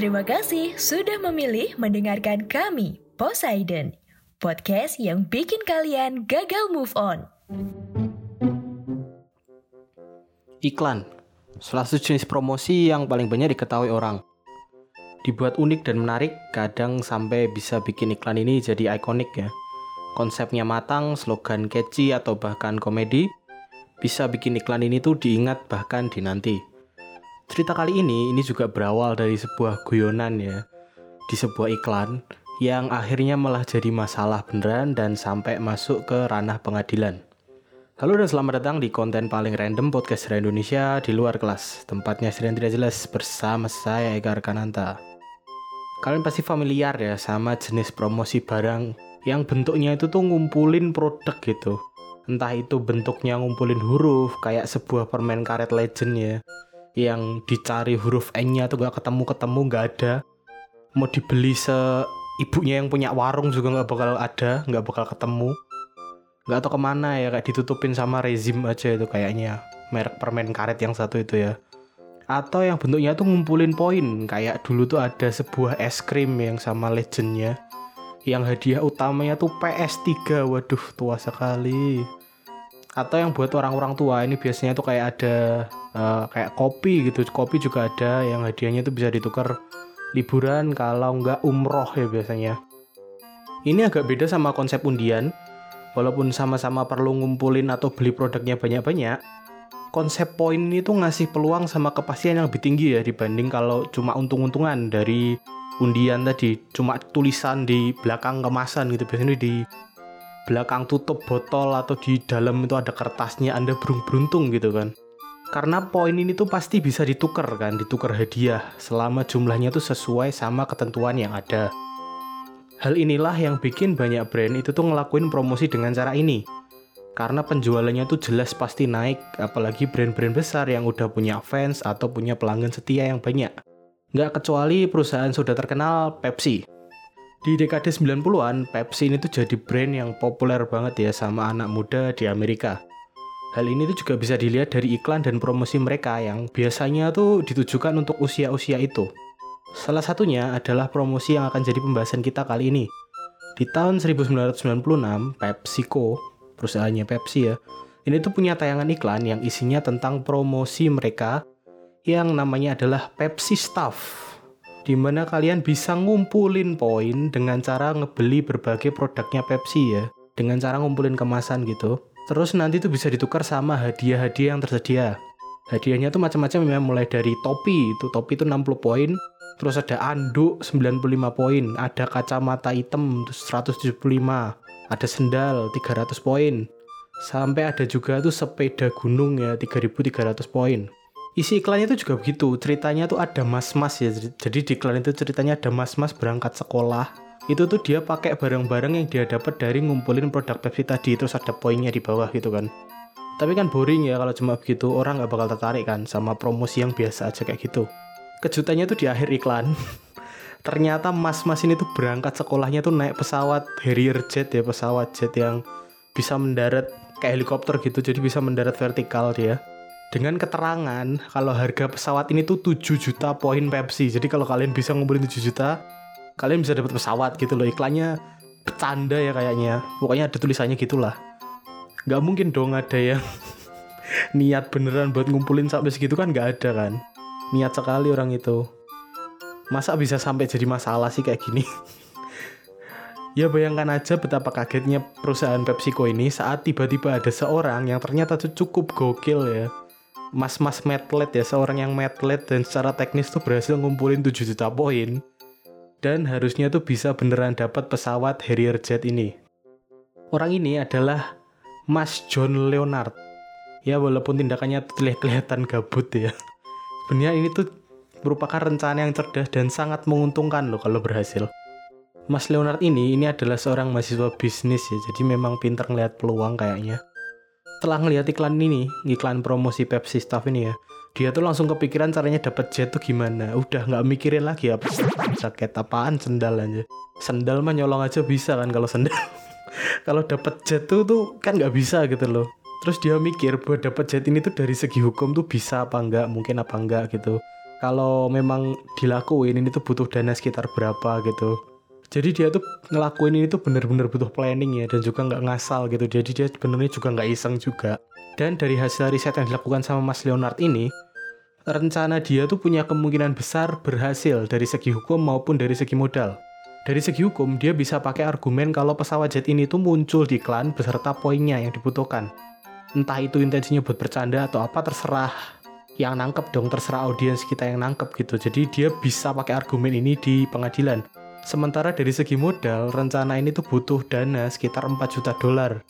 Terima kasih sudah memilih mendengarkan kami, Poseidon, podcast yang bikin kalian gagal move on. Iklan, salah satu jenis promosi yang paling banyak diketahui orang. Dibuat unik dan menarik, kadang sampai bisa bikin iklan ini jadi ikonik ya. Konsepnya matang, slogan catchy atau bahkan komedi, bisa bikin iklan ini tuh diingat bahkan dinanti. Cerita kali ini ini juga berawal dari sebuah guyonan ya di sebuah iklan yang akhirnya malah jadi masalah beneran dan sampai masuk ke ranah pengadilan. Halo dan selamat datang di konten paling random podcast dari Indonesia di luar kelas. Tempatnya sering tidak jelas bersama saya Eka Kananta. Kalian pasti familiar ya sama jenis promosi barang yang bentuknya itu tuh ngumpulin produk gitu. Entah itu bentuknya ngumpulin huruf kayak sebuah permen karet legend ya yang dicari huruf N-nya tuh gak ketemu-ketemu gak ada. Mau dibeli se ibunya yang punya warung juga nggak bakal ada nggak bakal ketemu. Nggak tahu ke mana ya kayak ditutupin sama rezim aja itu kayaknya. Merek permen karet yang satu itu ya. Atau yang bentuknya tuh ngumpulin poin kayak dulu tuh ada sebuah es krim yang sama legendnya. Yang hadiah utamanya tuh PS3 waduh tua sekali atau yang buat orang-orang tua ini biasanya tuh kayak ada uh, kayak kopi gitu. Kopi juga ada yang hadiahnya itu bisa ditukar liburan kalau nggak umroh ya biasanya. Ini agak beda sama konsep undian. Walaupun sama-sama perlu ngumpulin atau beli produknya banyak-banyak konsep poin ini tuh ngasih peluang sama kepastian yang lebih tinggi ya dibanding kalau cuma untung-untungan dari undian tadi. Cuma tulisan di belakang kemasan gitu biasanya di belakang tutup botol atau di dalam itu ada kertasnya Anda beruntung gitu kan karena poin ini tuh pasti bisa ditukar kan, ditukar hadiah selama jumlahnya tuh sesuai sama ketentuan yang ada. Hal inilah yang bikin banyak brand itu tuh ngelakuin promosi dengan cara ini. Karena penjualannya tuh jelas pasti naik, apalagi brand-brand besar yang udah punya fans atau punya pelanggan setia yang banyak. Nggak kecuali perusahaan sudah terkenal Pepsi. Di dekade 90-an, Pepsi ini tuh jadi brand yang populer banget ya sama anak muda di Amerika. Hal ini tuh juga bisa dilihat dari iklan dan promosi mereka yang biasanya tuh ditujukan untuk usia-usia itu. Salah satunya adalah promosi yang akan jadi pembahasan kita kali ini. Di tahun 1996, PepsiCo, perusahaannya Pepsi ya, ini tuh punya tayangan iklan yang isinya tentang promosi mereka yang namanya adalah Pepsi Stuff di mana kalian bisa ngumpulin poin dengan cara ngebeli berbagai produknya Pepsi ya, dengan cara ngumpulin kemasan gitu. Terus nanti tuh bisa ditukar sama hadiah-hadiah yang tersedia. Hadiahnya tuh macam-macam ya, mulai dari topi, itu topi itu 60 poin, terus ada anduk 95 poin, ada kacamata hitam 175, ada sendal 300 poin. Sampai ada juga tuh sepeda gunung ya 3300 poin. Isi iklannya tuh juga begitu, ceritanya tuh ada mas-mas ya. Jadi di iklan itu ceritanya ada mas-mas berangkat sekolah, itu tuh dia pakai barang-barang yang dia dapat dari ngumpulin produk Pepsi tadi. Terus ada poinnya di bawah gitu kan. Tapi kan boring ya kalau cuma begitu. Orang nggak bakal tertarik kan sama promosi yang biasa aja kayak gitu. Kejutannya tuh di akhir iklan. Ternyata mas-mas ini tuh berangkat sekolahnya tuh naik pesawat Harrier jet ya. Pesawat jet yang bisa mendarat kayak helikopter gitu. Jadi bisa mendarat vertikal dia dengan keterangan kalau harga pesawat ini tuh 7 juta poin Pepsi. Jadi kalau kalian bisa ngumpulin 7 juta kalian bisa dapat pesawat gitu loh. Iklannya bercanda ya kayaknya. Pokoknya ada tulisannya gitulah. Nggak mungkin dong ada yang niat beneran buat ngumpulin sampai segitu kan nggak ada kan? Niat sekali orang itu. Masa bisa sampai jadi masalah sih kayak gini? Ya bayangkan aja betapa kagetnya perusahaan PepsiCo ini saat tiba-tiba ada seorang yang ternyata cukup gokil ya mas-mas medlet ya seorang yang medlet dan secara teknis tuh berhasil ngumpulin 7 juta poin dan harusnya tuh bisa beneran dapat pesawat Harrier Jet ini. Orang ini adalah Mas John Leonard. Ya walaupun tindakannya terlihat kelihatan gabut ya. Sebenarnya ini tuh merupakan rencana yang cerdas dan sangat menguntungkan loh kalau berhasil. Mas Leonard ini ini adalah seorang mahasiswa bisnis ya, jadi memang pintar ngeliat peluang kayaknya. Setelah ngeliat iklan ini, iklan promosi Pepsi Staff ini ya, dia tuh langsung kepikiran caranya dapat jet tuh gimana. Udah nggak mikirin lagi apa. Jaket apaan? Sendal aja. Sendal mah nyolong aja bisa kan kalau sendal. Kalau dapat jet tuh tuh kan nggak bisa gitu loh. Terus dia mikir buat dapat jet ini tuh dari segi hukum tuh bisa apa enggak mungkin apa enggak gitu. Kalau memang dilakuin ini tuh butuh dana sekitar berapa gitu jadi dia tuh ngelakuin ini tuh bener-bener butuh planning ya dan juga nggak ngasal gitu. Jadi dia sebenarnya juga nggak iseng juga. Dan dari hasil riset yang dilakukan sama Mas Leonard ini rencana dia tuh punya kemungkinan besar berhasil dari segi hukum maupun dari segi modal. Dari segi hukum dia bisa pakai argumen kalau pesawat jet ini tuh muncul di iklan beserta poinnya yang dibutuhkan. Entah itu intensinya buat bercanda atau apa terserah yang nangkep dong terserah audiens kita yang nangkep gitu. Jadi dia bisa pakai argumen ini di pengadilan Sementara dari segi modal, rencana ini tuh butuh dana sekitar 4 juta dolar.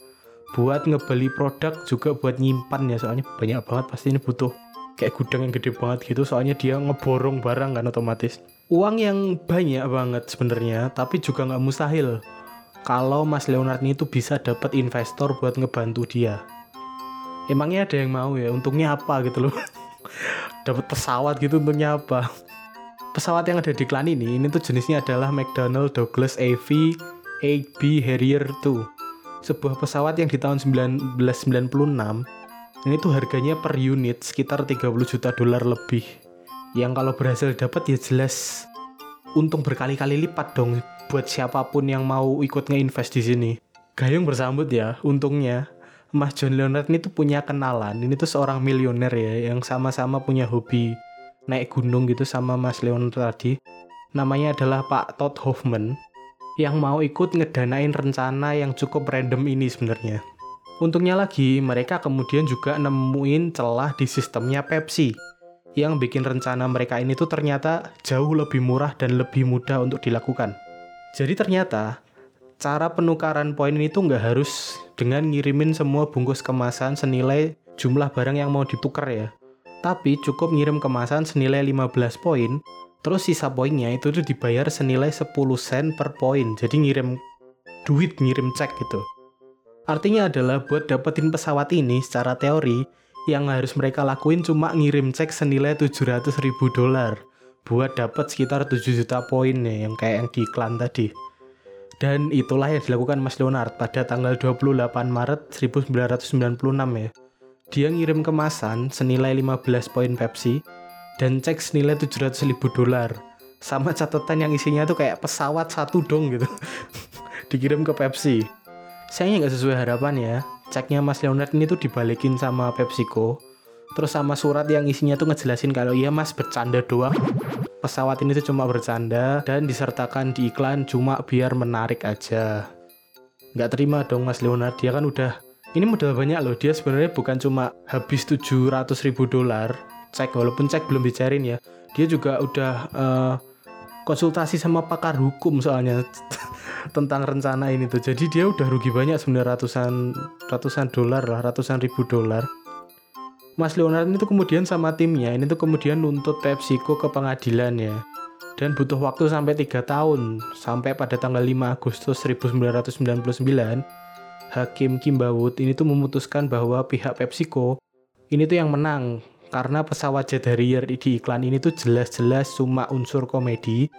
Buat ngebeli produk juga buat nyimpan ya, soalnya banyak banget pasti ini butuh kayak gudang yang gede banget gitu, soalnya dia ngeborong barang kan otomatis. Uang yang banyak banget sebenarnya, tapi juga nggak mustahil. Kalau Mas Leonard ini tuh bisa dapat investor buat ngebantu dia. Emangnya ada yang mau ya? Untungnya apa gitu loh? dapat pesawat gitu untungnya apa? Pesawat yang ada di klan ini ini tuh jenisnya adalah McDonnell Douglas AV 8B Harrier 2 sebuah pesawat yang di tahun 1996 ini tuh harganya per unit sekitar 30 juta dolar lebih. Yang kalau berhasil dapat ya jelas untung berkali-kali lipat dong buat siapa pun yang mau ikut ngeinvest di sini. Gayung bersambut ya untungnya. Mas John Leonard ini tuh punya kenalan ini tuh seorang miliuner ya yang sama-sama punya hobi naik gunung gitu sama Mas Leon tadi namanya adalah Pak Todd Hoffman yang mau ikut ngedanain rencana yang cukup random ini sebenarnya. Untungnya lagi, mereka kemudian juga nemuin celah di sistemnya Pepsi yang bikin rencana mereka ini tuh ternyata jauh lebih murah dan lebih mudah untuk dilakukan. Jadi ternyata cara penukaran poin ini tuh nggak harus dengan ngirimin semua bungkus kemasan senilai jumlah barang yang mau ditukar ya tapi cukup ngirim kemasan senilai 15 poin, terus sisa poinnya itu tuh dibayar senilai 10 sen per poin. Jadi ngirim duit, ngirim cek gitu. Artinya adalah buat dapetin pesawat ini secara teori, yang harus mereka lakuin cuma ngirim cek senilai 700 ribu dolar buat dapat sekitar 7 juta poin ya, yang kayak yang di iklan tadi. Dan itulah yang dilakukan Mas Leonard pada tanggal 28 Maret 1996 ya dia ngirim kemasan senilai 15 poin Pepsi dan cek senilai 700 ribu dolar. Sama catatan yang isinya tuh kayak pesawat satu dong gitu. Dikirim ke Pepsi. Sayangnya nggak sesuai harapan ya. Ceknya Mas Leonard ini tuh dibalikin sama PepsiCo. Terus sama surat yang isinya tuh ngejelasin kalau iya mas bercanda doang. Pesawat ini tuh cuma bercanda dan disertakan di iklan cuma biar menarik aja. Nggak terima dong Mas Leonard. Dia kan udah ini modal banyak loh. Dia sebenarnya bukan cuma habis 700 ribu dolar cek walaupun cek belum dicariin ya. Dia juga udah uh, konsultasi sama pakar hukum soalnya tentang rencana ini tuh. Jadi dia udah rugi banyak sebenarnya ratusan ratusan dolar lah ratusan ribu dolar. Mas Leonard ini tuh kemudian sama timnya ini tuh kemudian nuntut PepsiCo ke pengadilan ya. Dan butuh waktu sampai tiga tahun sampai pada tanggal 5 Agustus 1999 Hakim Kimbawut ini tuh memutuskan bahwa pihak PepsiCo ini tuh yang menang karena pesawat jet Harrier di iklan ini tuh jelas-jelas cuma unsur komedi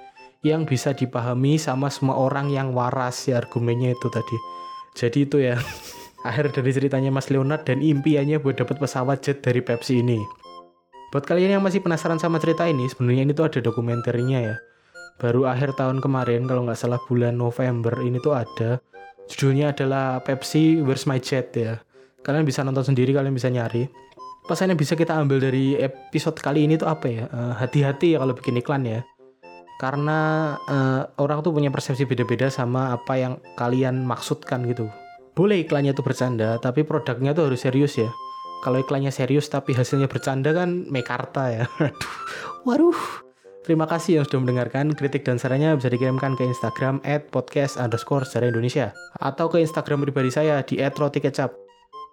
yang bisa dipahami sama semua orang yang waras ya argumennya itu tadi. Jadi itu ya akhir dari ceritanya Mas Leonard dan impiannya buat dapat pesawat jet dari Pepsi ini. Buat kalian yang masih penasaran sama cerita ini, sebenarnya ini tuh ada dokumenternya ya. Baru akhir tahun kemarin, kalau nggak salah bulan November, ini tuh ada Judulnya adalah Pepsi Where's My Jet ya. Kalian bisa nonton sendiri, kalian bisa nyari. Pesan yang bisa kita ambil dari episode kali ini tuh apa ya? Eh, hati-hati uh, ya kalau bikin iklan ya. Karena uh, orang tuh punya persepsi beda-beda sama apa yang kalian maksudkan gitu. Boleh iklannya tuh bercanda, tapi produknya tuh harus serius ya. Kalau iklannya serius tapi hasilnya bercanda kan mekarta ya. Aduh, waduh. Terima kasih yang sudah mendengarkan. Kritik dan sarannya bisa dikirimkan ke Instagram at podcast underscore sejarah Indonesia. Atau ke Instagram pribadi saya di at roti.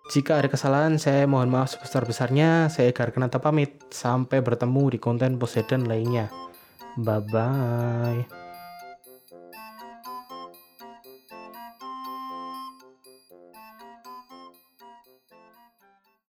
Jika ada kesalahan, saya mohon maaf sebesar-besarnya. Saya Egar Kenata pamit. Sampai bertemu di konten Poseidon lainnya. Bye-bye.